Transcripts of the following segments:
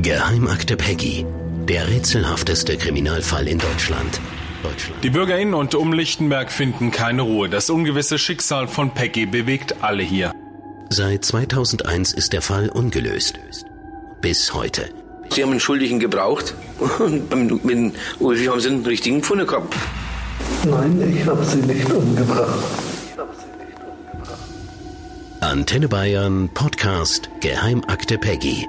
Geheimakte Peggy. Der rätselhafteste Kriminalfall in Deutschland. Deutschland. Die BürgerInnen und um Lichtenberg finden keine Ruhe. Das ungewisse Schicksal von Peggy bewegt alle hier. Seit 2001 ist der Fall ungelöst. Bis heute. Sie haben einen Schuldigen gebraucht und mit Ulfi haben Sie einen richtigen gefunden gehabt. Nein, ich habe sie nicht umgebracht. Antenne Bayern Podcast Geheimakte Peggy.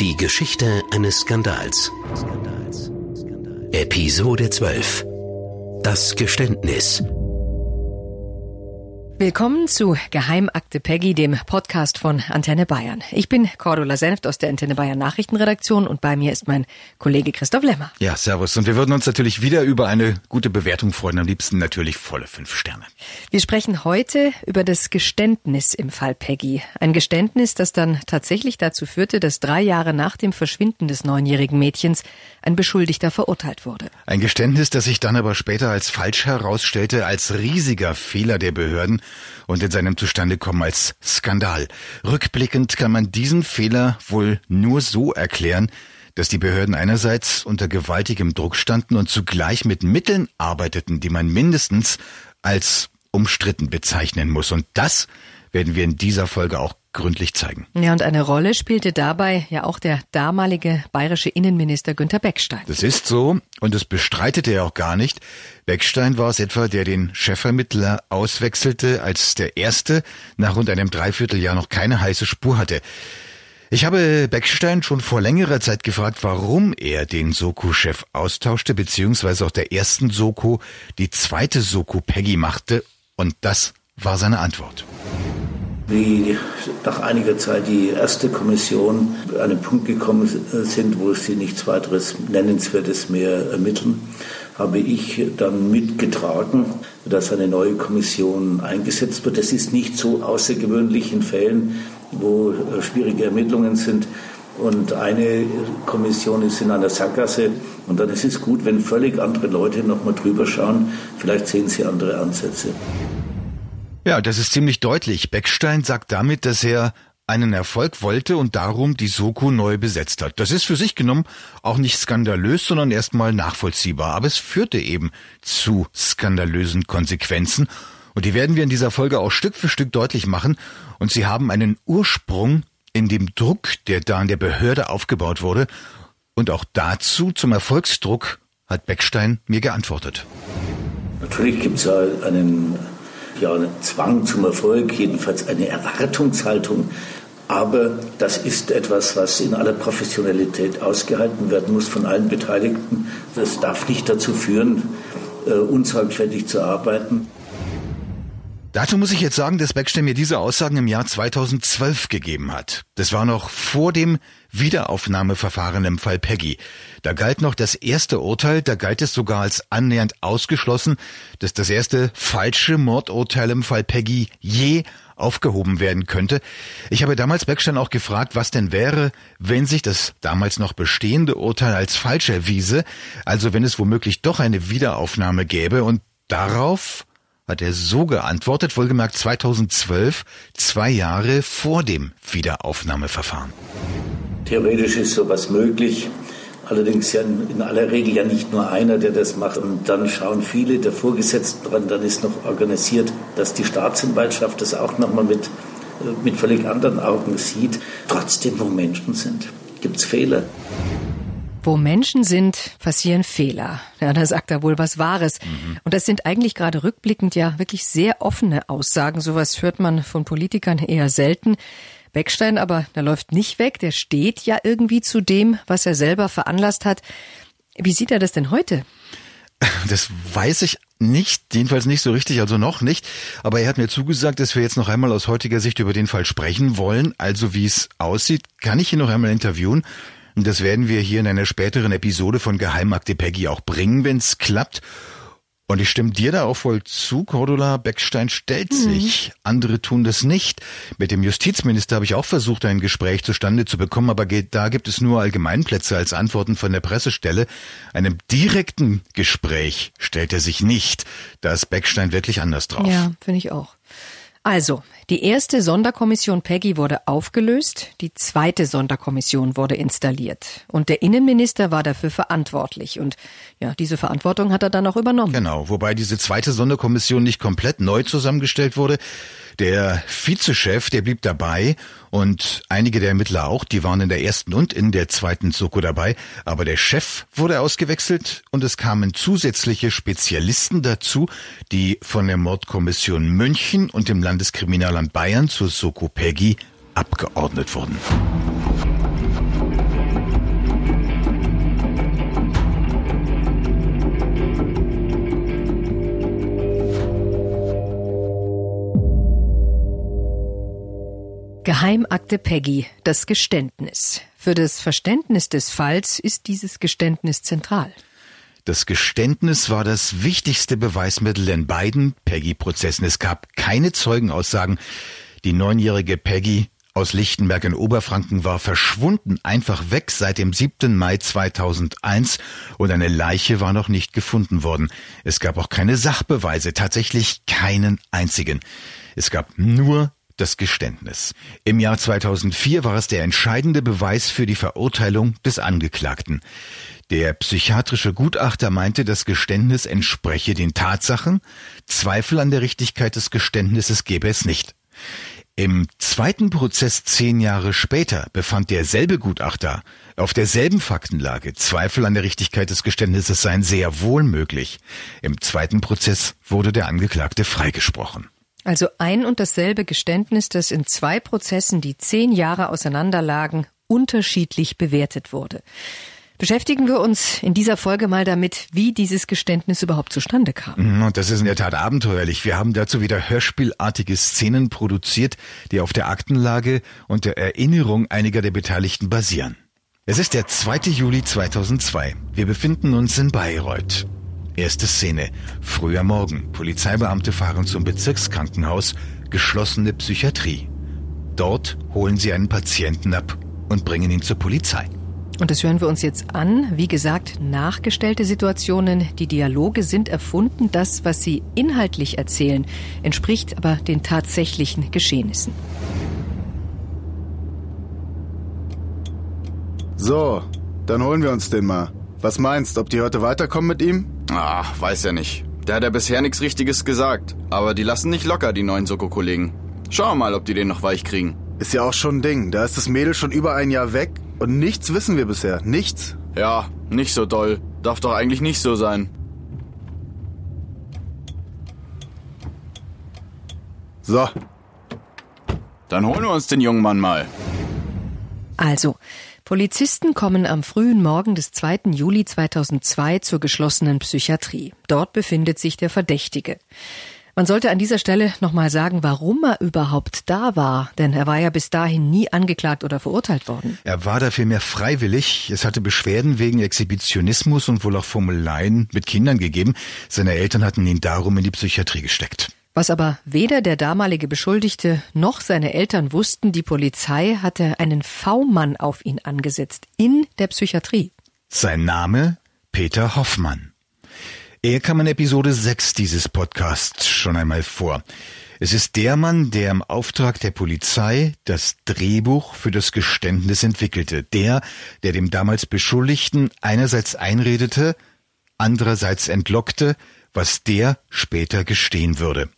Die Geschichte eines Skandals. Episode 12. Das Geständnis. Willkommen zu Geheimakte Peggy, dem Podcast von Antenne Bayern. Ich bin Cordula Senft aus der Antenne Bayern Nachrichtenredaktion und bei mir ist mein Kollege Christoph Lemmer. Ja, servus. Und wir würden uns natürlich wieder über eine gute Bewertung freuen. Am liebsten natürlich volle fünf Sterne. Wir sprechen heute über das Geständnis im Fall Peggy. Ein Geständnis, das dann tatsächlich dazu führte, dass drei Jahre nach dem Verschwinden des neunjährigen Mädchens ein Beschuldigter verurteilt wurde. Ein Geständnis, das sich dann aber später als falsch herausstellte, als riesiger Fehler der Behörden und in seinem Zustandekommen als Skandal. Rückblickend kann man diesen Fehler wohl nur so erklären, dass die Behörden einerseits unter gewaltigem Druck standen und zugleich mit Mitteln arbeiteten, die man mindestens als umstritten bezeichnen muss. Und das werden wir in dieser Folge auch gründlich zeigen. Ja, und eine Rolle spielte dabei ja auch der damalige bayerische Innenminister Günter Beckstein. Das ist so und das bestreitet er auch gar nicht. Beckstein war es etwa, der den Chefvermittler auswechselte, als der erste nach rund einem Dreivierteljahr noch keine heiße Spur hatte. Ich habe Beckstein schon vor längerer Zeit gefragt, warum er den Soko-Chef austauschte, beziehungsweise auch der ersten Soko die zweite Soko Peggy machte, und das war seine Antwort wie nach einiger Zeit die erste Kommission an einen Punkt gekommen sind, wo sie nichts weiteres Nennenswertes mehr ermitteln, habe ich dann mitgetragen, dass eine neue Kommission eingesetzt wird. Das ist nicht so außergewöhnlich in Fällen, wo äh, schwierige Ermittlungen sind. Und eine Kommission ist in einer Sackgasse. Und dann ist es gut, wenn völlig andere Leute nochmal drüber schauen. Vielleicht sehen sie andere Ansätze. Ja, das ist ziemlich deutlich. Beckstein sagt damit, dass er einen Erfolg wollte und darum die Soko neu besetzt hat. Das ist für sich genommen auch nicht skandalös, sondern erstmal nachvollziehbar. Aber es führte eben zu skandalösen Konsequenzen. Und die werden wir in dieser Folge auch Stück für Stück deutlich machen. Und sie haben einen Ursprung in dem Druck, der da in der Behörde aufgebaut wurde. Und auch dazu, zum Erfolgsdruck, hat Beckstein mir geantwortet. Natürlich gibt es einen ja einen Zwang zum Erfolg, jedenfalls eine Erwartungshaltung. Aber das ist etwas, was in aller Professionalität ausgehalten werden muss von allen Beteiligten. Das darf nicht dazu führen, äh, unsorgfältig zu arbeiten. Dazu muss ich jetzt sagen, dass Beckstein mir diese Aussagen im Jahr 2012 gegeben hat. Das war noch vor dem Wiederaufnahmeverfahren im Fall Peggy. Da galt noch das erste Urteil, da galt es sogar als annähernd ausgeschlossen, dass das erste falsche Mordurteil im Fall Peggy je aufgehoben werden könnte. Ich habe damals Beckstein auch gefragt, was denn wäre, wenn sich das damals noch bestehende Urteil als falsch erwiese, also wenn es womöglich doch eine Wiederaufnahme gäbe und darauf hat er so geantwortet, wohlgemerkt 2012, zwei Jahre vor dem Wiederaufnahmeverfahren. Theoretisch ist sowas möglich. Allerdings ja in aller Regel ja nicht nur einer, der das macht. Und dann schauen viele der Vorgesetzten dran. Dann ist noch organisiert, dass die Staatsanwaltschaft das auch nochmal mit, äh, mit völlig anderen Augen sieht. Trotzdem, wo Menschen sind, gibt es Fehler. Wo Menschen sind, passieren Fehler. Ja, da sagt er wohl was Wahres. Mhm. Und das sind eigentlich gerade rückblickend ja wirklich sehr offene Aussagen. Sowas hört man von Politikern eher selten. Beckstein aber, der läuft nicht weg. Der steht ja irgendwie zu dem, was er selber veranlasst hat. Wie sieht er das denn heute? Das weiß ich nicht, jedenfalls nicht so richtig, also noch nicht. Aber er hat mir zugesagt, dass wir jetzt noch einmal aus heutiger Sicht über den Fall sprechen wollen. Also wie es aussieht, kann ich ihn noch einmal interviewen. Und das werden wir hier in einer späteren Episode von Geheimakte Peggy auch bringen, wenn es klappt. Und ich stimme dir da auch voll zu, Cordula Beckstein stellt mhm. sich. Mhm. Andere tun das nicht. Mit dem Justizminister habe ich auch versucht, ein Gespräch zustande zu bekommen, aber da gibt es nur Allgemeinplätze als Antworten von der Pressestelle. Einem direkten Gespräch stellt er sich nicht. Da ist Beckstein wirklich anders drauf. Ja, finde ich auch. Also, Die erste Sonderkommission Peggy wurde aufgelöst, die zweite Sonderkommission wurde installiert und der Innenminister war dafür verantwortlich und ja, diese Verantwortung hat er dann auch übernommen. Genau, wobei diese zweite Sonderkommission nicht komplett neu zusammengestellt wurde. Der Vizechef, der blieb dabei und einige der Ermittler auch, die waren in der ersten und in der zweiten Soko dabei, aber der Chef wurde ausgewechselt und es kamen zusätzliche Spezialisten dazu, die von der Mordkommission München und dem Landeskriminalamt Bayern zur Soko Peggy abgeordnet wurden. Geheimakte Peggy, das Geständnis. Für das Verständnis des Falls ist dieses Geständnis zentral. Das Geständnis war das wichtigste Beweismittel in beiden Peggy-Prozessen. Es gab keine Zeugenaussagen. Die neunjährige Peggy aus Lichtenberg in Oberfranken war verschwunden, einfach weg seit dem 7. Mai 2001 und eine Leiche war noch nicht gefunden worden. Es gab auch keine Sachbeweise, tatsächlich keinen einzigen. Es gab nur das Geständnis. Im Jahr 2004 war es der entscheidende Beweis für die Verurteilung des Angeklagten. Der psychiatrische Gutachter meinte, das Geständnis entspreche den Tatsachen, Zweifel an der Richtigkeit des Geständnisses gebe es nicht. Im zweiten Prozess zehn Jahre später befand derselbe Gutachter auf derselben Faktenlage, Zweifel an der Richtigkeit des Geständnisses seien sehr wohl möglich. Im zweiten Prozess wurde der Angeklagte freigesprochen. Also ein und dasselbe Geständnis, das in zwei Prozessen, die zehn Jahre auseinanderlagen, unterschiedlich bewertet wurde. Beschäftigen wir uns in dieser Folge mal damit, wie dieses Geständnis überhaupt zustande kam. Mhm, und das ist in der Tat abenteuerlich. Wir haben dazu wieder hörspielartige Szenen produziert, die auf der Aktenlage und der Erinnerung einiger der Beteiligten basieren. Es ist der 2. Juli 2002. Wir befinden uns in Bayreuth. Erste Szene. Früher Morgen. Polizeibeamte fahren zum Bezirkskrankenhaus, geschlossene Psychiatrie. Dort holen sie einen Patienten ab und bringen ihn zur Polizei. Und das hören wir uns jetzt an. Wie gesagt, nachgestellte Situationen, die Dialoge sind erfunden. Das, was sie inhaltlich erzählen, entspricht aber den tatsächlichen Geschehnissen. So, dann holen wir uns den mal. Was meinst, ob die heute weiterkommen mit ihm? Ah, weiß ja nicht. Der hat ja bisher nichts Richtiges gesagt. Aber die lassen nicht locker, die neuen Soko-Kollegen. Schauen wir mal, ob die den noch weich kriegen. Ist ja auch schon ein Ding. Da ist das Mädel schon über ein Jahr weg und nichts wissen wir bisher. Nichts. Ja, nicht so doll. Darf doch eigentlich nicht so sein. So. Dann holen wir uns den jungen Mann mal. Also, Polizisten kommen am frühen Morgen des 2. Juli 2002 zur geschlossenen Psychiatrie. Dort befindet sich der Verdächtige. Man sollte an dieser Stelle nochmal sagen, warum er überhaupt da war, denn er war ja bis dahin nie angeklagt oder verurteilt worden. Er war da vielmehr freiwillig. Es hatte Beschwerden wegen Exhibitionismus und wohl auch Formeleien mit Kindern gegeben. Seine Eltern hatten ihn darum in die Psychiatrie gesteckt. Was aber weder der damalige Beschuldigte noch seine Eltern wussten, die Polizei hatte einen V-Mann auf ihn angesetzt in der Psychiatrie. Sein Name Peter Hoffmann. Er kam in Episode 6 dieses Podcasts schon einmal vor. Es ist der Mann, der im Auftrag der Polizei das Drehbuch für das Geständnis entwickelte. Der, der dem damals Beschuldigten einerseits einredete, andererseits entlockte, was der später gestehen würde.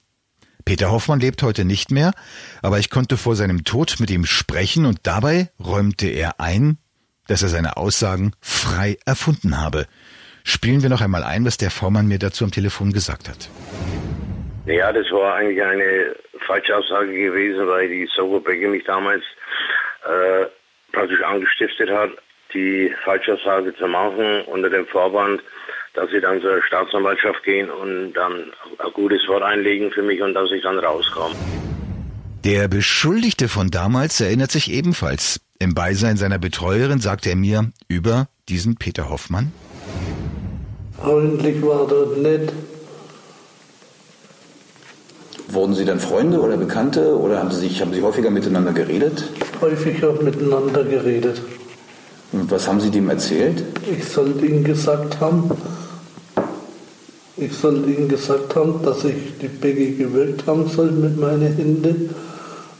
Peter Hoffmann lebt heute nicht mehr, aber ich konnte vor seinem Tod mit ihm sprechen und dabei räumte er ein, dass er seine Aussagen frei erfunden habe. Spielen wir noch einmal ein, was der V-Mann mir dazu am Telefon gesagt hat. Ja, das war eigentlich eine falsche Aussage gewesen, weil die Sogo Becker mich damals äh, praktisch angestiftet hat, die Falschaussage zu machen unter dem Vorwand, dass sie dann zur Staatsanwaltschaft gehen und dann ein gutes Wort einlegen für mich und dass ich dann rauskomme. Der Beschuldigte von damals erinnert sich ebenfalls. Im Beisein seiner Betreuerin sagte er mir über diesen Peter Hoffmann. Freundlich war dort nett. Wurden Sie dann Freunde oder Bekannte oder haben Sie, sich, haben Sie häufiger miteinander geredet? Häufiger miteinander geredet. Und was haben Sie dem erzählt? Ich sollte Ihnen gesagt haben, ich sollte Ihnen gesagt haben, dass ich die Peggy gewirkt haben soll mit meinen Händen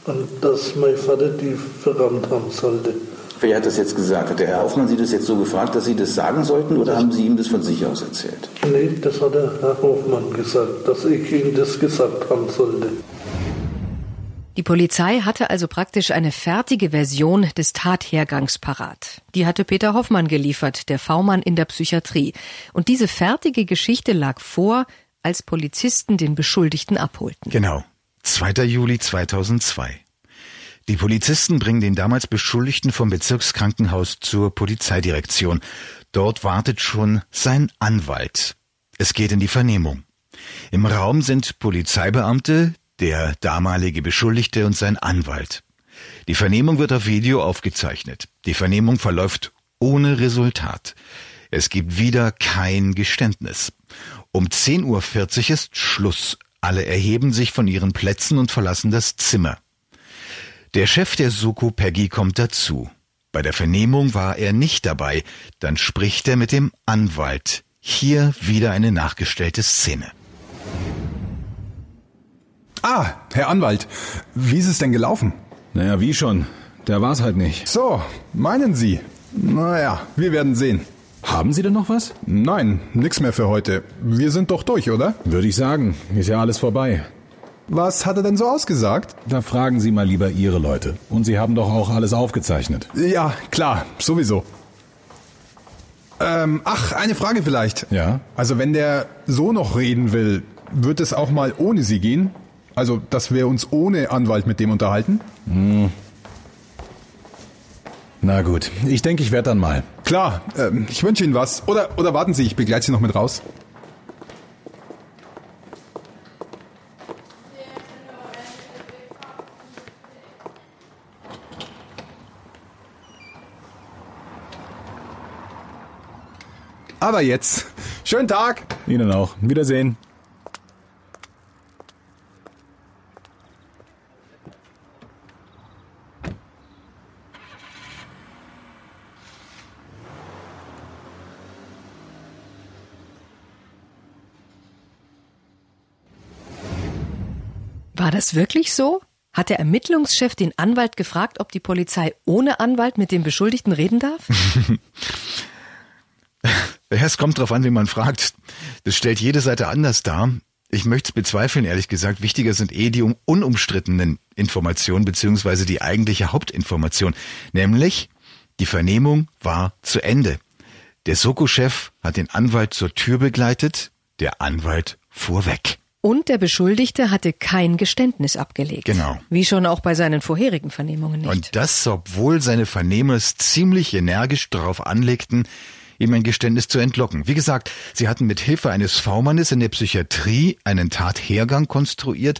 Und dass mein Vater die verrammt haben sollte. Wer hat das jetzt gesagt? Hat der Herr Hoffmann Sie das jetzt so gefragt, dass Sie das sagen sollten oder haben Sie ihm das von sich aus erzählt? Nee, das hat der Herr Hoffmann gesagt, dass ich ihm das gesagt haben sollte. Die Polizei hatte also praktisch eine fertige Version des Tathergangs parat. Die hatte Peter Hoffmann geliefert, der V-Mann in der Psychiatrie. Und diese fertige Geschichte lag vor, als Polizisten den Beschuldigten abholten. Genau. 2. Juli 2002. Die Polizisten bringen den damals Beschuldigten vom Bezirkskrankenhaus zur Polizeidirektion. Dort wartet schon sein Anwalt. Es geht in die Vernehmung. Im Raum sind Polizeibeamte, der damalige Beschuldigte und sein Anwalt. Die Vernehmung wird auf Video aufgezeichnet. Die Vernehmung verläuft ohne Resultat. Es gibt wieder kein Geständnis. Um 10.40 Uhr ist Schluss. Alle erheben sich von ihren Plätzen und verlassen das Zimmer. Der Chef der Soko Peggy kommt dazu. Bei der Vernehmung war er nicht dabei. Dann spricht er mit dem Anwalt. Hier wieder eine nachgestellte Szene. Ah, Herr Anwalt, wie ist es denn gelaufen? Naja, wie schon. Der war's halt nicht. So, meinen Sie? Naja, wir werden sehen. Haben Sie denn noch was? Nein, nix mehr für heute. Wir sind doch durch, oder? Würde ich sagen. Ist ja alles vorbei. Was hat er denn so ausgesagt? Da fragen Sie mal lieber Ihre Leute. Und Sie haben doch auch alles aufgezeichnet. Ja, klar, sowieso. Ähm, ach, eine Frage vielleicht. Ja? Also wenn der so noch reden will, wird es auch mal ohne Sie gehen? Also, dass wir uns ohne Anwalt mit dem unterhalten? Hm. Na gut, ich denke, ich werde dann mal. Klar, ähm, ich wünsche Ihnen was. Oder, oder warten Sie, ich begleite Sie noch mit raus. Aber jetzt. Schönen Tag. Ihnen auch. Wiedersehen. War das wirklich so? Hat der Ermittlungschef den Anwalt gefragt, ob die Polizei ohne Anwalt mit dem Beschuldigten reden darf? es kommt darauf an, wie man fragt. Das stellt jede Seite anders dar. Ich möchte es bezweifeln, ehrlich gesagt. Wichtiger sind eh die unumstrittenen Informationen beziehungsweise die eigentliche Hauptinformation, nämlich die Vernehmung war zu Ende. Der Soko-Chef hat den Anwalt zur Tür begleitet, der Anwalt fuhr weg. Und der Beschuldigte hatte kein Geständnis abgelegt. Genau. Wie schon auch bei seinen vorherigen Vernehmungen nicht. Und das, obwohl seine Vernehmer es ziemlich energisch darauf anlegten, ihm ein Geständnis zu entlocken. Wie gesagt, sie hatten mit Hilfe eines V-Mannes in der Psychiatrie einen Tathergang konstruiert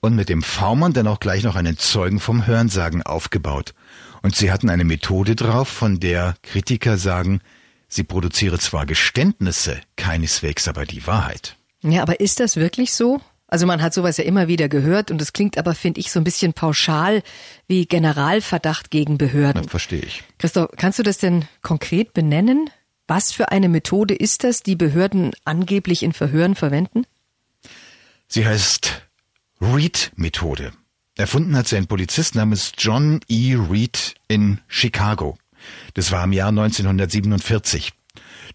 und mit dem V-Mann dann auch gleich noch einen Zeugen vom Hörensagen aufgebaut. Und sie hatten eine Methode drauf, von der Kritiker sagen, sie produziere zwar Geständnisse, keineswegs aber die Wahrheit. Ja, aber ist das wirklich so? Also man hat sowas ja immer wieder gehört und es klingt aber, finde ich, so ein bisschen pauschal wie Generalverdacht gegen Behörden. Das verstehe ich. Christoph, kannst du das denn konkret benennen? Was für eine Methode ist das, die Behörden angeblich in Verhören verwenden? Sie heißt Reed-Methode. Erfunden hat sie ein Polizist namens John E. Reed in Chicago. Das war im Jahr 1947.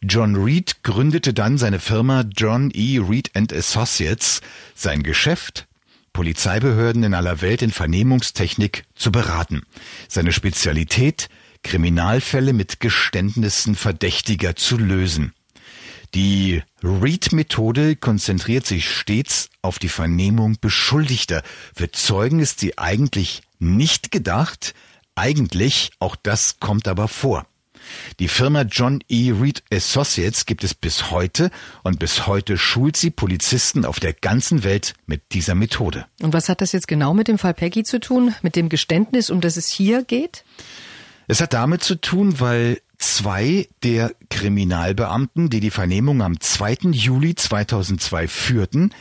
John Reed gründete dann seine Firma John E. Reed Associates, sein Geschäft, Polizeibehörden in aller Welt in Vernehmungstechnik zu beraten. Seine Spezialität, Kriminalfälle mit Geständnissen Verdächtiger zu lösen. Die Reed-Methode konzentriert sich stets auf die Vernehmung Beschuldigter. Für Zeugen ist sie eigentlich nicht gedacht, eigentlich, auch das kommt aber vor. Die Firma John E. Reed Associates gibt es bis heute und bis heute schult sie Polizisten auf der ganzen Welt mit dieser Methode. Und was hat das jetzt genau mit dem Fall Peggy zu tun, mit dem Geständnis, um das es hier geht? Es hat damit zu tun, weil zwei der Kriminalbeamten, die die Vernehmung am 2. Juli 2002 führten,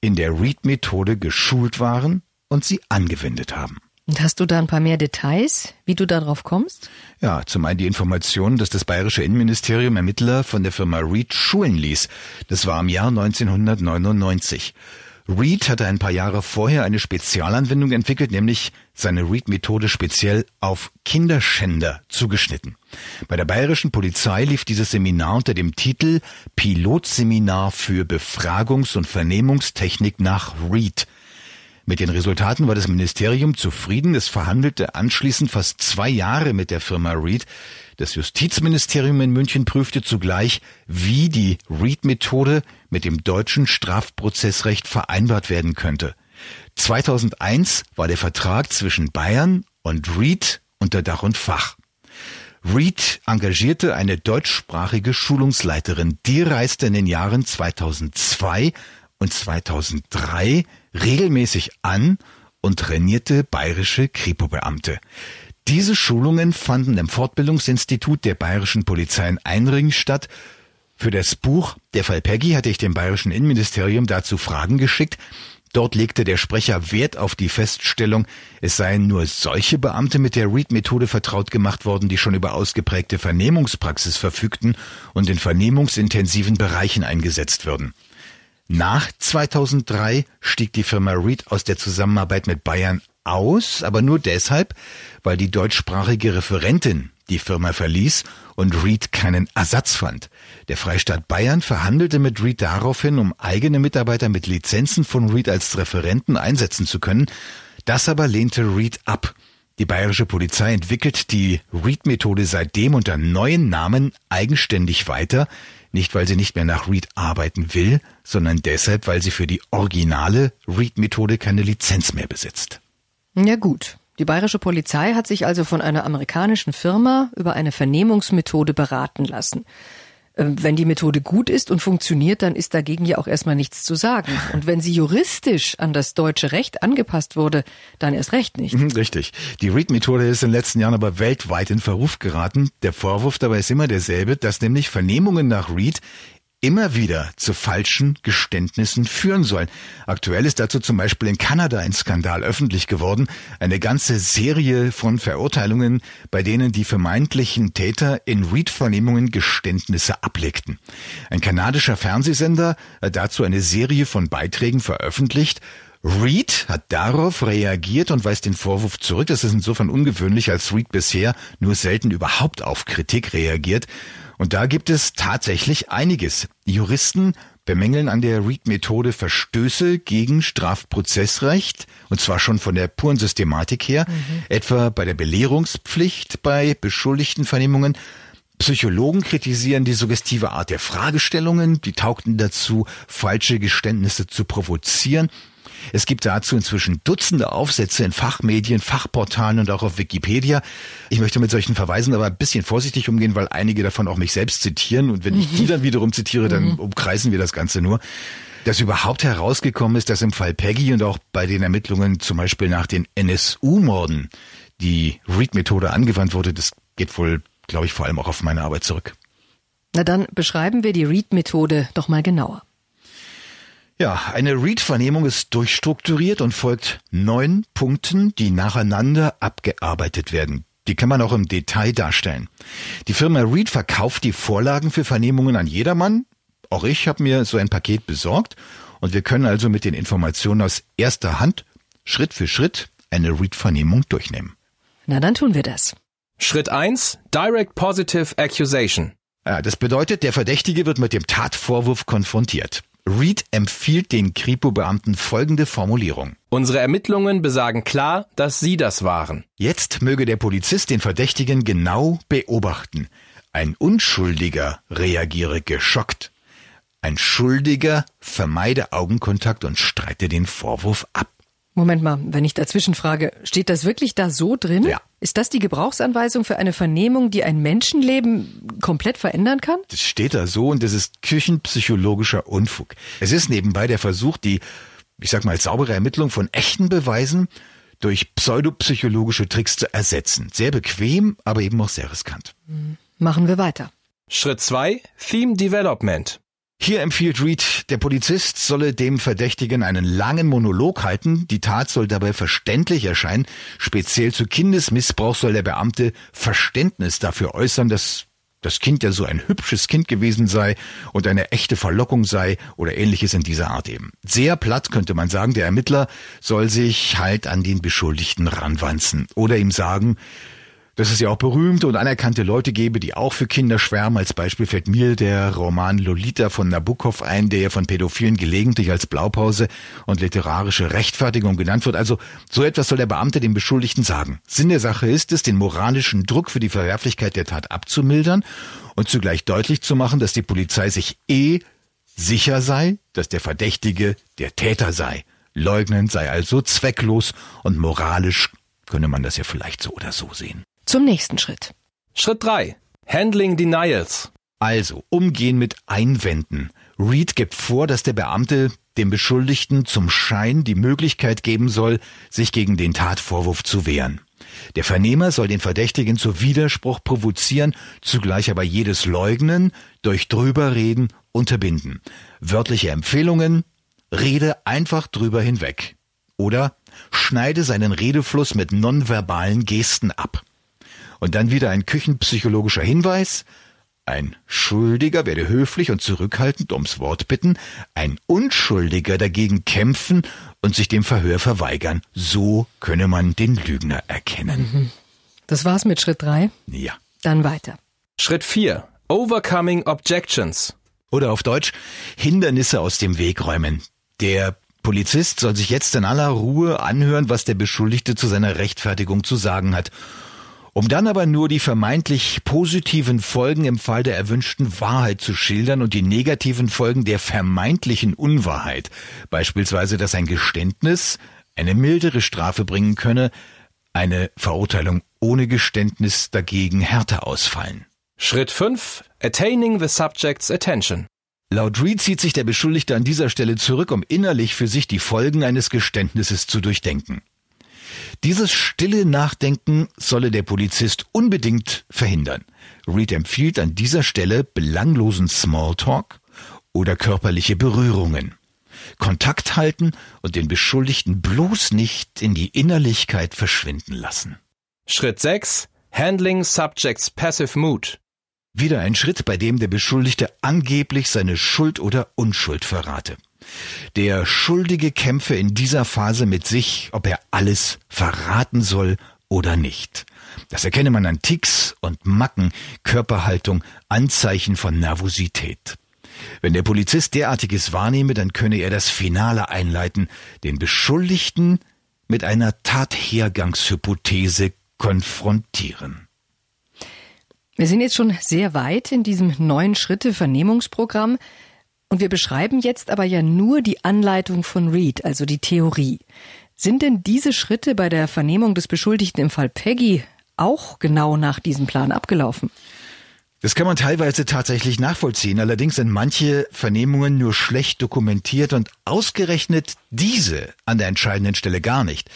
in der Reed-Methode geschult waren und sie angewendet haben. Und hast du da ein paar mehr Details, wie du darauf kommst? Ja, zum einen die Information, dass das bayerische Innenministerium Ermittler von der Firma Reed schulen ließ. Das war im Jahr 1999. Reed hatte ein paar Jahre vorher eine Spezialanwendung entwickelt, nämlich seine Read-Methode speziell auf Kinderschänder zugeschnitten. Bei der bayerischen Polizei lief dieses Seminar unter dem Titel Pilotseminar für Befragungs- und Vernehmungstechnik nach Read. Mit den Resultaten war das Ministerium zufrieden. Es verhandelte anschließend fast zwei Jahre mit der Firma Reed. Das Justizministerium in München prüfte zugleich, wie die Reed-Methode mit dem deutschen Strafprozessrecht vereinbart werden könnte. 2001 war der Vertrag zwischen Bayern und Reed unter Dach und Fach. Reed engagierte eine deutschsprachige Schulungsleiterin. Die reiste in den Jahren 2002 und 2003 regelmäßig an und trainierte bayerische Kripo-Beamte. Diese Schulungen fanden im Fortbildungsinstitut der bayerischen Polizei in Einring statt. Für das Buch Der Fall Peggy hatte ich dem bayerischen Innenministerium dazu Fragen geschickt. Dort legte der Sprecher Wert auf die Feststellung, es seien nur solche Beamte mit der Read-Methode vertraut gemacht worden, die schon über ausgeprägte Vernehmungspraxis verfügten und in vernehmungsintensiven Bereichen eingesetzt würden. Nach 2003 stieg die Firma Reed aus der Zusammenarbeit mit Bayern aus, aber nur deshalb, weil die deutschsprachige Referentin die Firma verließ und Reed keinen Ersatz fand. Der Freistaat Bayern verhandelte mit Reed daraufhin, um eigene Mitarbeiter mit Lizenzen von Reed als Referenten einsetzen zu können. Das aber lehnte Reed ab. Die bayerische Polizei entwickelt die Reed-Methode seitdem unter neuen Namen eigenständig weiter. Nicht, weil sie nicht mehr nach Read arbeiten will, sondern deshalb, weil sie für die originale Read-Methode keine Lizenz mehr besitzt. Ja gut. Die bayerische Polizei hat sich also von einer amerikanischen Firma über eine Vernehmungsmethode beraten lassen. Ähm, wenn die Methode gut ist und funktioniert, dann ist dagegen ja auch erstmal nichts zu sagen. Und wenn sie juristisch an das deutsche Recht angepasst wurde, dann erst recht nicht. Mhm, richtig. Die Read-Methode ist in den letzten Jahren aber weltweit in Verruf geraten. Der Vorwurf dabei ist immer derselbe, dass nämlich Vernehmungen nach Read immer wieder zu falschen Geständnissen führen sollen. Aktuell ist dazu zum Beispiel in Kanada ein Skandal öffentlich geworden. Eine ganze Serie von Verurteilungen, bei denen die vermeintlichen Täter in Read-Vernehmungen Geständnisse ablegten. Ein kanadischer Fernsehsender hat dazu eine Serie von Beiträgen veröffentlicht, Reed hat darauf reagiert und weist den Vorwurf zurück. Das ist insofern ungewöhnlich, als Reed bisher nur selten überhaupt auf Kritik reagiert. Und da gibt es tatsächlich einiges. Juristen bemängeln an der Read-Methode Verstöße gegen Strafprozessrecht, und zwar schon von der puren Systematik her, mhm. etwa bei der Belehrungspflicht bei beschuldigten Vernehmungen. Psychologen kritisieren die suggestive Art der Fragestellungen, die taugten dazu, falsche Geständnisse zu provozieren. Es gibt dazu inzwischen Dutzende Aufsätze in Fachmedien, Fachportalen und auch auf Wikipedia. Ich möchte mit solchen Verweisen aber ein bisschen vorsichtig umgehen, weil einige davon auch mich selbst zitieren. Und wenn ich die dann wiederum zitiere, dann mhm. umkreisen wir das Ganze nur. Dass überhaupt herausgekommen ist, dass im Fall Peggy und auch bei den Ermittlungen zum Beispiel nach den NSU-Morden die Read-Methode angewandt wurde, das geht wohl, glaube ich, vor allem auch auf meine Arbeit zurück. Na dann beschreiben wir die Read-Methode doch mal genauer. Ja, eine Read-Vernehmung ist durchstrukturiert und folgt neun Punkten, die nacheinander abgearbeitet werden. Die kann man auch im Detail darstellen. Die Firma Read verkauft die Vorlagen für Vernehmungen an jedermann. Auch ich habe mir so ein Paket besorgt und wir können also mit den Informationen aus erster Hand Schritt für Schritt eine Read-Vernehmung durchnehmen. Na, dann tun wir das. Schritt eins: Direct Positive Accusation. Ja, das bedeutet, der Verdächtige wird mit dem Tatvorwurf konfrontiert. Reed empfiehlt den Kripo-Beamten folgende Formulierung. Unsere Ermittlungen besagen klar, dass Sie das waren. Jetzt möge der Polizist den Verdächtigen genau beobachten. Ein Unschuldiger reagiere geschockt. Ein Schuldiger vermeide Augenkontakt und streite den Vorwurf ab. Moment mal, wenn ich dazwischen frage, steht das wirklich da so drin? Ja. Ist das die Gebrauchsanweisung für eine Vernehmung, die ein Menschenleben komplett verändern kann? Das steht da so und das ist küchenpsychologischer Unfug. Es ist nebenbei der Versuch, die, ich sag mal, saubere Ermittlung von echten Beweisen durch pseudopsychologische Tricks zu ersetzen. Sehr bequem, aber eben auch sehr riskant. Machen wir weiter. Schritt zwei: Theme Development. Hier empfiehlt Reed, der Polizist solle dem Verdächtigen einen langen Monolog halten. Die Tat soll dabei verständlich erscheinen. Speziell zu Kindesmissbrauch soll der Beamte Verständnis dafür äußern, dass das Kind ja so ein hübsches Kind gewesen sei und eine echte Verlockung sei oder ähnliches in dieser Art eben. Sehr platt könnte man sagen, der Ermittler soll sich halt an den Beschuldigten ranwanzen oder ihm sagen, dass es ja auch berühmte und anerkannte Leute gäbe, die auch für Kinder schwärmen. Als Beispiel fällt mir der Roman Lolita von Nabokov ein, der ja von Pädophilen gelegentlich als Blaupause und literarische Rechtfertigung genannt wird. Also so etwas soll der Beamte dem Beschuldigten sagen. Sinn der Sache ist es, den moralischen Druck für die Verwerflichkeit der Tat abzumildern und zugleich deutlich zu machen, dass die Polizei sich eh sicher sei, dass der Verdächtige der Täter sei. Leugnen sei also zwecklos und moralisch könne man das ja vielleicht so oder so sehen. Zum nächsten Schritt. Schritt 3. Handling Denials. Also, umgehen mit Einwänden. Reed gibt vor, dass der Beamte dem Beschuldigten zum Schein die Möglichkeit geben soll, sich gegen den Tatvorwurf zu wehren. Der Vernehmer soll den Verdächtigen zu Widerspruch provozieren, zugleich aber jedes Leugnen durch Drüberreden unterbinden. Wörtliche Empfehlungen, rede einfach drüber hinweg. Oder schneide seinen Redefluss mit nonverbalen Gesten ab. Und dann wieder ein küchenpsychologischer Hinweis. Ein Schuldiger werde höflich und zurückhaltend ums Wort bitten, ein Unschuldiger dagegen kämpfen und sich dem Verhör verweigern. So könne man den Lügner erkennen. Mhm. Das war's mit Schritt drei. Ja. Dann weiter. Schritt 4. Overcoming Objections. Oder auf Deutsch Hindernisse aus dem Weg räumen. Der Polizist soll sich jetzt in aller Ruhe anhören, was der Beschuldigte zu seiner Rechtfertigung zu sagen hat um dann aber nur die vermeintlich positiven Folgen im Fall der erwünschten Wahrheit zu schildern und die negativen Folgen der vermeintlichen Unwahrheit, beispielsweise dass ein Geständnis eine mildere Strafe bringen könne, eine Verurteilung ohne Geständnis dagegen härter ausfallen. Schritt 5. Attaining the subject's attention. Laut Reed zieht sich der Beschuldigte an dieser Stelle zurück, um innerlich für sich die Folgen eines Geständnisses zu durchdenken. Dieses stille Nachdenken solle der Polizist unbedingt verhindern. Reed empfiehlt an dieser Stelle belanglosen Smalltalk oder körperliche Berührungen. Kontakt halten und den Beschuldigten bloß nicht in die Innerlichkeit verschwinden lassen. Schritt 6. Handling Subjects Passive Mood. Wieder ein Schritt, bei dem der Beschuldigte angeblich seine Schuld oder Unschuld verrate. Der Schuldige kämpfe in dieser Phase mit sich, ob er alles verraten soll oder nicht. Das erkenne man an Ticks und Macken, Körperhaltung, Anzeichen von Nervosität. Wenn der Polizist derartiges wahrnehme, dann könne er das Finale einleiten, den Beschuldigten mit einer Tathergangshypothese konfrontieren. Wir sind jetzt schon sehr weit in diesem neuen Schritte-Vernehmungsprogramm. Und wir beschreiben jetzt aber ja nur die Anleitung von Reed, also die Theorie. Sind denn diese Schritte bei der Vernehmung des Beschuldigten im Fall Peggy auch genau nach diesem Plan abgelaufen? Das kann man teilweise tatsächlich nachvollziehen. Allerdings sind manche Vernehmungen nur schlecht dokumentiert und ausgerechnet diese an der entscheidenden Stelle gar nicht.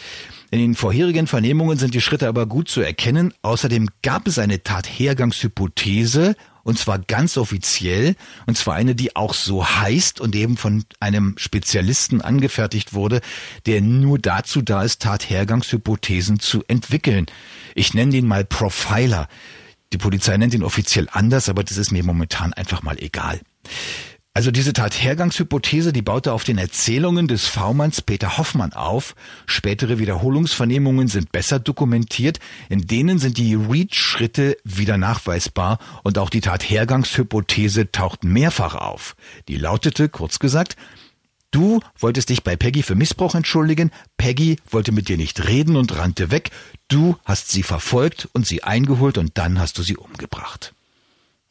In den vorherigen Vernehmungen sind die Schritte aber gut zu erkennen. Außerdem gab es eine Tathergangshypothese und zwar ganz offiziell, und zwar eine, die auch so heißt und eben von einem Spezialisten angefertigt wurde, der nur dazu da ist, Tathergangshypothesen zu entwickeln. Ich nenne den mal Profiler. Die Polizei nennt ihn offiziell anders, aber das ist mir momentan einfach mal egal. Also diese Tathergangshypothese, die baute auf den Erzählungen des V-Manns Peter Hoffmann auf. Spätere Wiederholungsvernehmungen sind besser dokumentiert. In denen sind die Reach-Schritte wieder nachweisbar und auch die Tathergangshypothese taucht mehrfach auf. Die lautete, kurz gesagt, Du wolltest dich bei Peggy für Missbrauch entschuldigen, Peggy wollte mit dir nicht reden und rannte weg, du hast sie verfolgt und sie eingeholt und dann hast du sie umgebracht.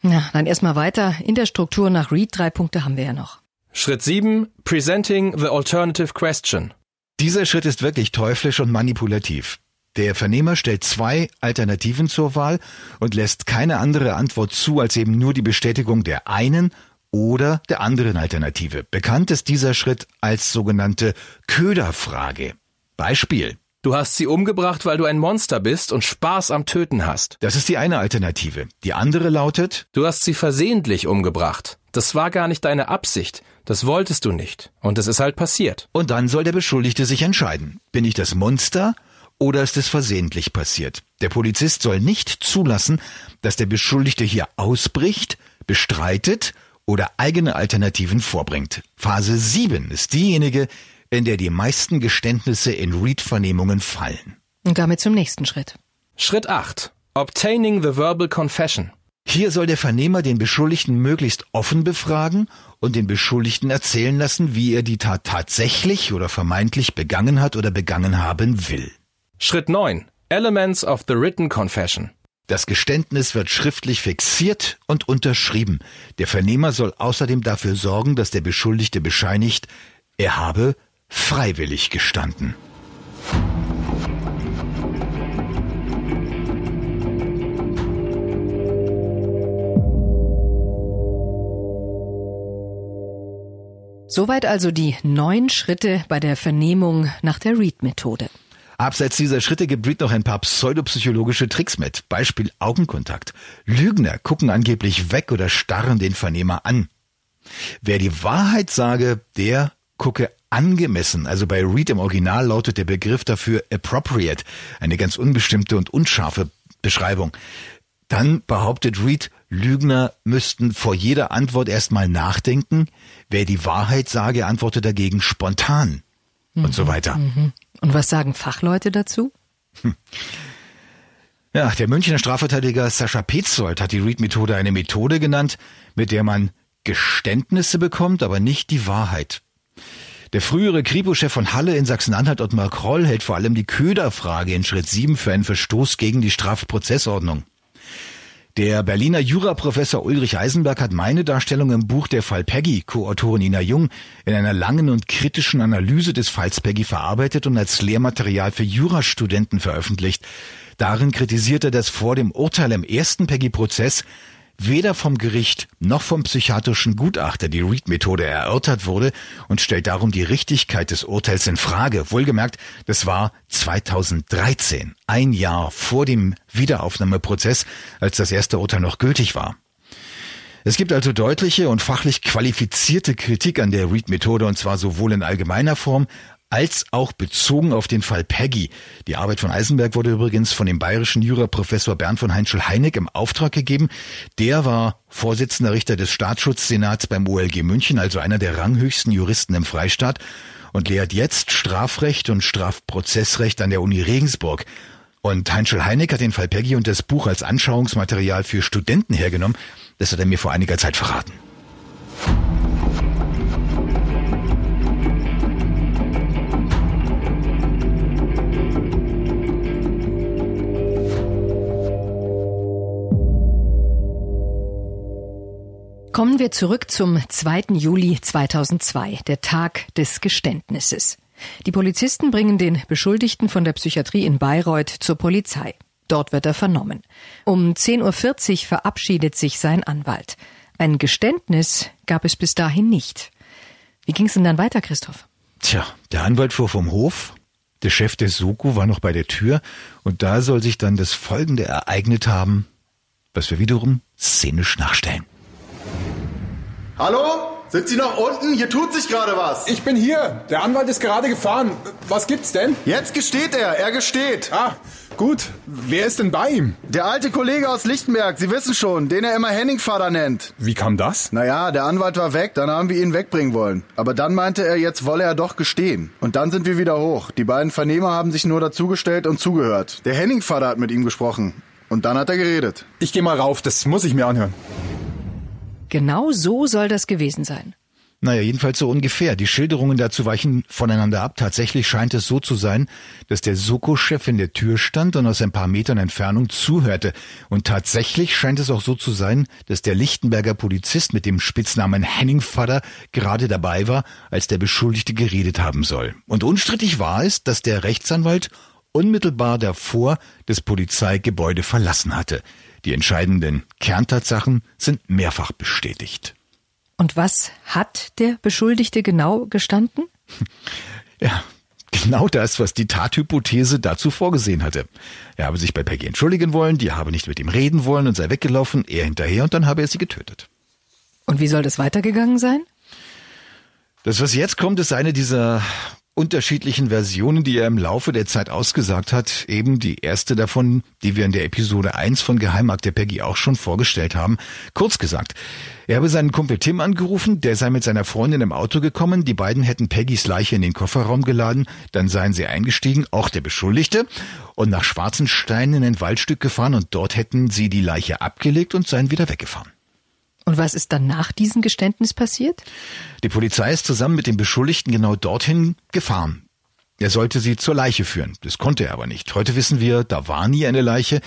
Ja, dann erstmal weiter. In der Struktur nach Read drei Punkte haben wir ja noch. Schritt 7. Presenting the alternative question. Dieser Schritt ist wirklich teuflisch und manipulativ. Der Vernehmer stellt zwei Alternativen zur Wahl und lässt keine andere Antwort zu als eben nur die Bestätigung der einen oder der anderen Alternative. Bekannt ist dieser Schritt als sogenannte Köderfrage. Beispiel. Du hast sie umgebracht, weil du ein Monster bist und Spaß am Töten hast. Das ist die eine Alternative. Die andere lautet, du hast sie versehentlich umgebracht. Das war gar nicht deine Absicht. Das wolltest du nicht. Und es ist halt passiert. Und dann soll der Beschuldigte sich entscheiden. Bin ich das Monster oder ist es versehentlich passiert? Der Polizist soll nicht zulassen, dass der Beschuldigte hier ausbricht, bestreitet oder eigene Alternativen vorbringt. Phase 7 ist diejenige, in der die meisten Geständnisse in Read-Vernehmungen fallen. Und damit zum nächsten Schritt. Schritt 8. Obtaining the verbal confession. Hier soll der Vernehmer den Beschuldigten möglichst offen befragen und den Beschuldigten erzählen lassen, wie er die Tat tatsächlich oder vermeintlich begangen hat oder begangen haben will. Schritt 9. Elements of the written confession. Das Geständnis wird schriftlich fixiert und unterschrieben. Der Vernehmer soll außerdem dafür sorgen, dass der Beschuldigte bescheinigt, er habe freiwillig gestanden. Soweit also die neun Schritte bei der Vernehmung nach der Read-Methode. Abseits dieser Schritte gibt Reed noch ein paar pseudopsychologische Tricks mit. Beispiel Augenkontakt. Lügner gucken angeblich weg oder starren den Vernehmer an. Wer die Wahrheit sage, der gucke angemessen. Also bei Reed im Original lautet der Begriff dafür appropriate. Eine ganz unbestimmte und unscharfe Beschreibung. Dann behauptet Reed, Lügner müssten vor jeder Antwort erstmal nachdenken. Wer die Wahrheit sage, antworte dagegen spontan. Mhm, und so weiter. Mhm. Und was sagen Fachleute dazu? Hm. Ja, der Münchner Strafverteidiger Sascha Petzold hat die Read-Methode eine Methode genannt, mit der man Geständnisse bekommt, aber nicht die Wahrheit. Der frühere Kripo-Chef von Halle in Sachsen-Anhalt, Ottmar Kroll, hält vor allem die Köderfrage in Schritt 7 für einen Verstoß gegen die Strafprozessordnung. Der Berliner Juraprofessor Ulrich Eisenberg hat meine Darstellung im Buch Der Fall Peggy, Co-Autorin Ina Jung, in einer langen und kritischen Analyse des Falls Peggy verarbeitet und als Lehrmaterial für Jurastudenten veröffentlicht. Darin kritisiert er, dass vor dem Urteil im ersten Peggy-Prozess weder vom Gericht noch vom psychiatrischen Gutachter die Read-Methode erörtert wurde und stellt darum die Richtigkeit des Urteils in Frage. Wohlgemerkt, das war 2013, ein Jahr vor dem Wiederaufnahmeprozess, als das erste Urteil noch gültig war. Es gibt also deutliche und fachlich qualifizierte Kritik an der Read-Methode und zwar sowohl in allgemeiner Form als auch bezogen auf den Fall Peggy. Die Arbeit von Eisenberg wurde übrigens von dem bayerischen Juraprofessor Bernd von Heinschel-Heineck im Auftrag gegeben. Der war Vorsitzender Richter des Staatsschutzsenats beim OLG München, also einer der ranghöchsten Juristen im Freistaat und lehrt jetzt Strafrecht und Strafprozessrecht an der Uni Regensburg. Und Heinschel Heineck hat den Fall Peggy und das Buch als Anschauungsmaterial für Studenten hergenommen. Das hat er mir vor einiger Zeit verraten. Kommen wir zurück zum 2. Juli 2002, der Tag des Geständnisses. Die Polizisten bringen den Beschuldigten von der Psychiatrie in Bayreuth zur Polizei. Dort wird er vernommen. Um 10.40 Uhr verabschiedet sich sein Anwalt. Ein Geständnis gab es bis dahin nicht. Wie ging es denn dann weiter, Christoph? Tja, der Anwalt fuhr vom Hof, der Chef des Soko war noch bei der Tür und da soll sich dann das Folgende ereignet haben, was wir wiederum szenisch nachstellen. Hallo? Sind Sie noch unten? Hier tut sich gerade was. Ich bin hier. Der Anwalt ist gerade gefahren. Was gibt's denn? Jetzt gesteht er. Er gesteht. Ah, gut. Wer ist denn bei ihm? Der alte Kollege aus Lichtenberg. Sie wissen schon, den er immer Henningvater nennt. Wie kam das? Naja, der Anwalt war weg. Dann haben wir ihn wegbringen wollen. Aber dann meinte er, jetzt wolle er doch gestehen. Und dann sind wir wieder hoch. Die beiden Vernehmer haben sich nur dazugestellt und zugehört. Der Henningvater hat mit ihm gesprochen. Und dann hat er geredet. Ich geh mal rauf. Das muss ich mir anhören. Genau so soll das gewesen sein. Naja, jedenfalls so ungefähr. Die Schilderungen dazu weichen voneinander ab. Tatsächlich scheint es so zu sein, dass der Soko-Chef in der Tür stand und aus ein paar Metern Entfernung zuhörte. Und tatsächlich scheint es auch so zu sein, dass der Lichtenberger Polizist mit dem Spitznamen Henningvater gerade dabei war, als der Beschuldigte geredet haben soll. Und unstrittig war es, dass der Rechtsanwalt unmittelbar davor das Polizeigebäude verlassen hatte. Die entscheidenden Kerntatsachen sind mehrfach bestätigt. Und was hat der Beschuldigte genau gestanden? Ja, genau das, was die Tathypothese dazu vorgesehen hatte. Er habe sich bei Peggy entschuldigen wollen, die habe nicht mit ihm reden wollen und sei weggelaufen, er hinterher und dann habe er sie getötet. Und wie soll das weitergegangen sein? Das, was jetzt kommt, ist eine dieser unterschiedlichen Versionen, die er im Laufe der Zeit ausgesagt hat. Eben die erste davon, die wir in der Episode 1 von Geheimakte Peggy auch schon vorgestellt haben. Kurz gesagt, er habe seinen Kumpel Tim angerufen, der sei mit seiner Freundin im Auto gekommen, die beiden hätten Peggys Leiche in den Kofferraum geladen, dann seien sie eingestiegen, auch der Beschuldigte, und nach Schwarzenstein in ein Waldstück gefahren und dort hätten sie die Leiche abgelegt und seien wieder weggefahren. Und was ist dann nach diesem Geständnis passiert? Die Polizei ist zusammen mit dem Beschuldigten genau dorthin gefahren. Er sollte sie zur Leiche führen. Das konnte er aber nicht. Heute wissen wir, da war nie eine Leiche.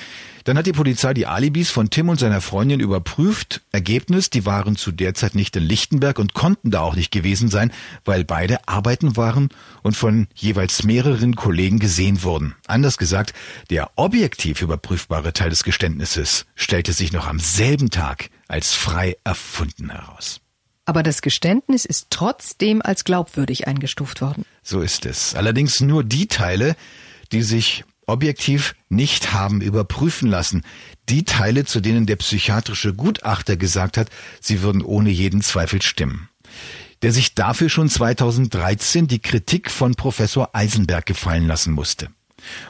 Dann hat die Polizei die Alibis von Tim und seiner Freundin überprüft. Ergebnis, die waren zu der Zeit nicht in Lichtenberg und konnten da auch nicht gewesen sein, weil beide arbeiten waren und von jeweils mehreren Kollegen gesehen wurden. Anders gesagt, der objektiv überprüfbare Teil des Geständnisses stellte sich noch am selben Tag als frei erfunden heraus. Aber das Geständnis ist trotzdem als glaubwürdig eingestuft worden. So ist es. Allerdings nur die Teile, die sich objektiv nicht haben überprüfen lassen. Die Teile, zu denen der psychiatrische Gutachter gesagt hat, sie würden ohne jeden Zweifel stimmen. Der sich dafür schon 2013 die Kritik von Professor Eisenberg gefallen lassen musste.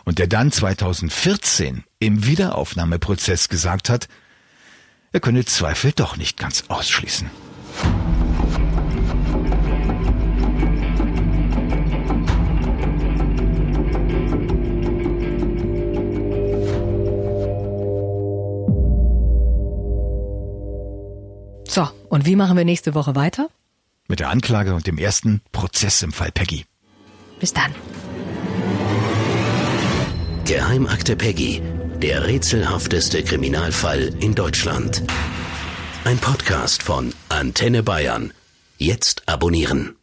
Und der dann 2014 im Wiederaufnahmeprozess gesagt hat, er könne Zweifel doch nicht ganz ausschließen. So, und wie machen wir nächste Woche weiter? Mit der Anklage und dem ersten Prozess im Fall Peggy. Bis dann. Geheimakte Peggy der rätselhafteste Kriminalfall in Deutschland. Ein Podcast von Antenne Bayern. Jetzt abonnieren.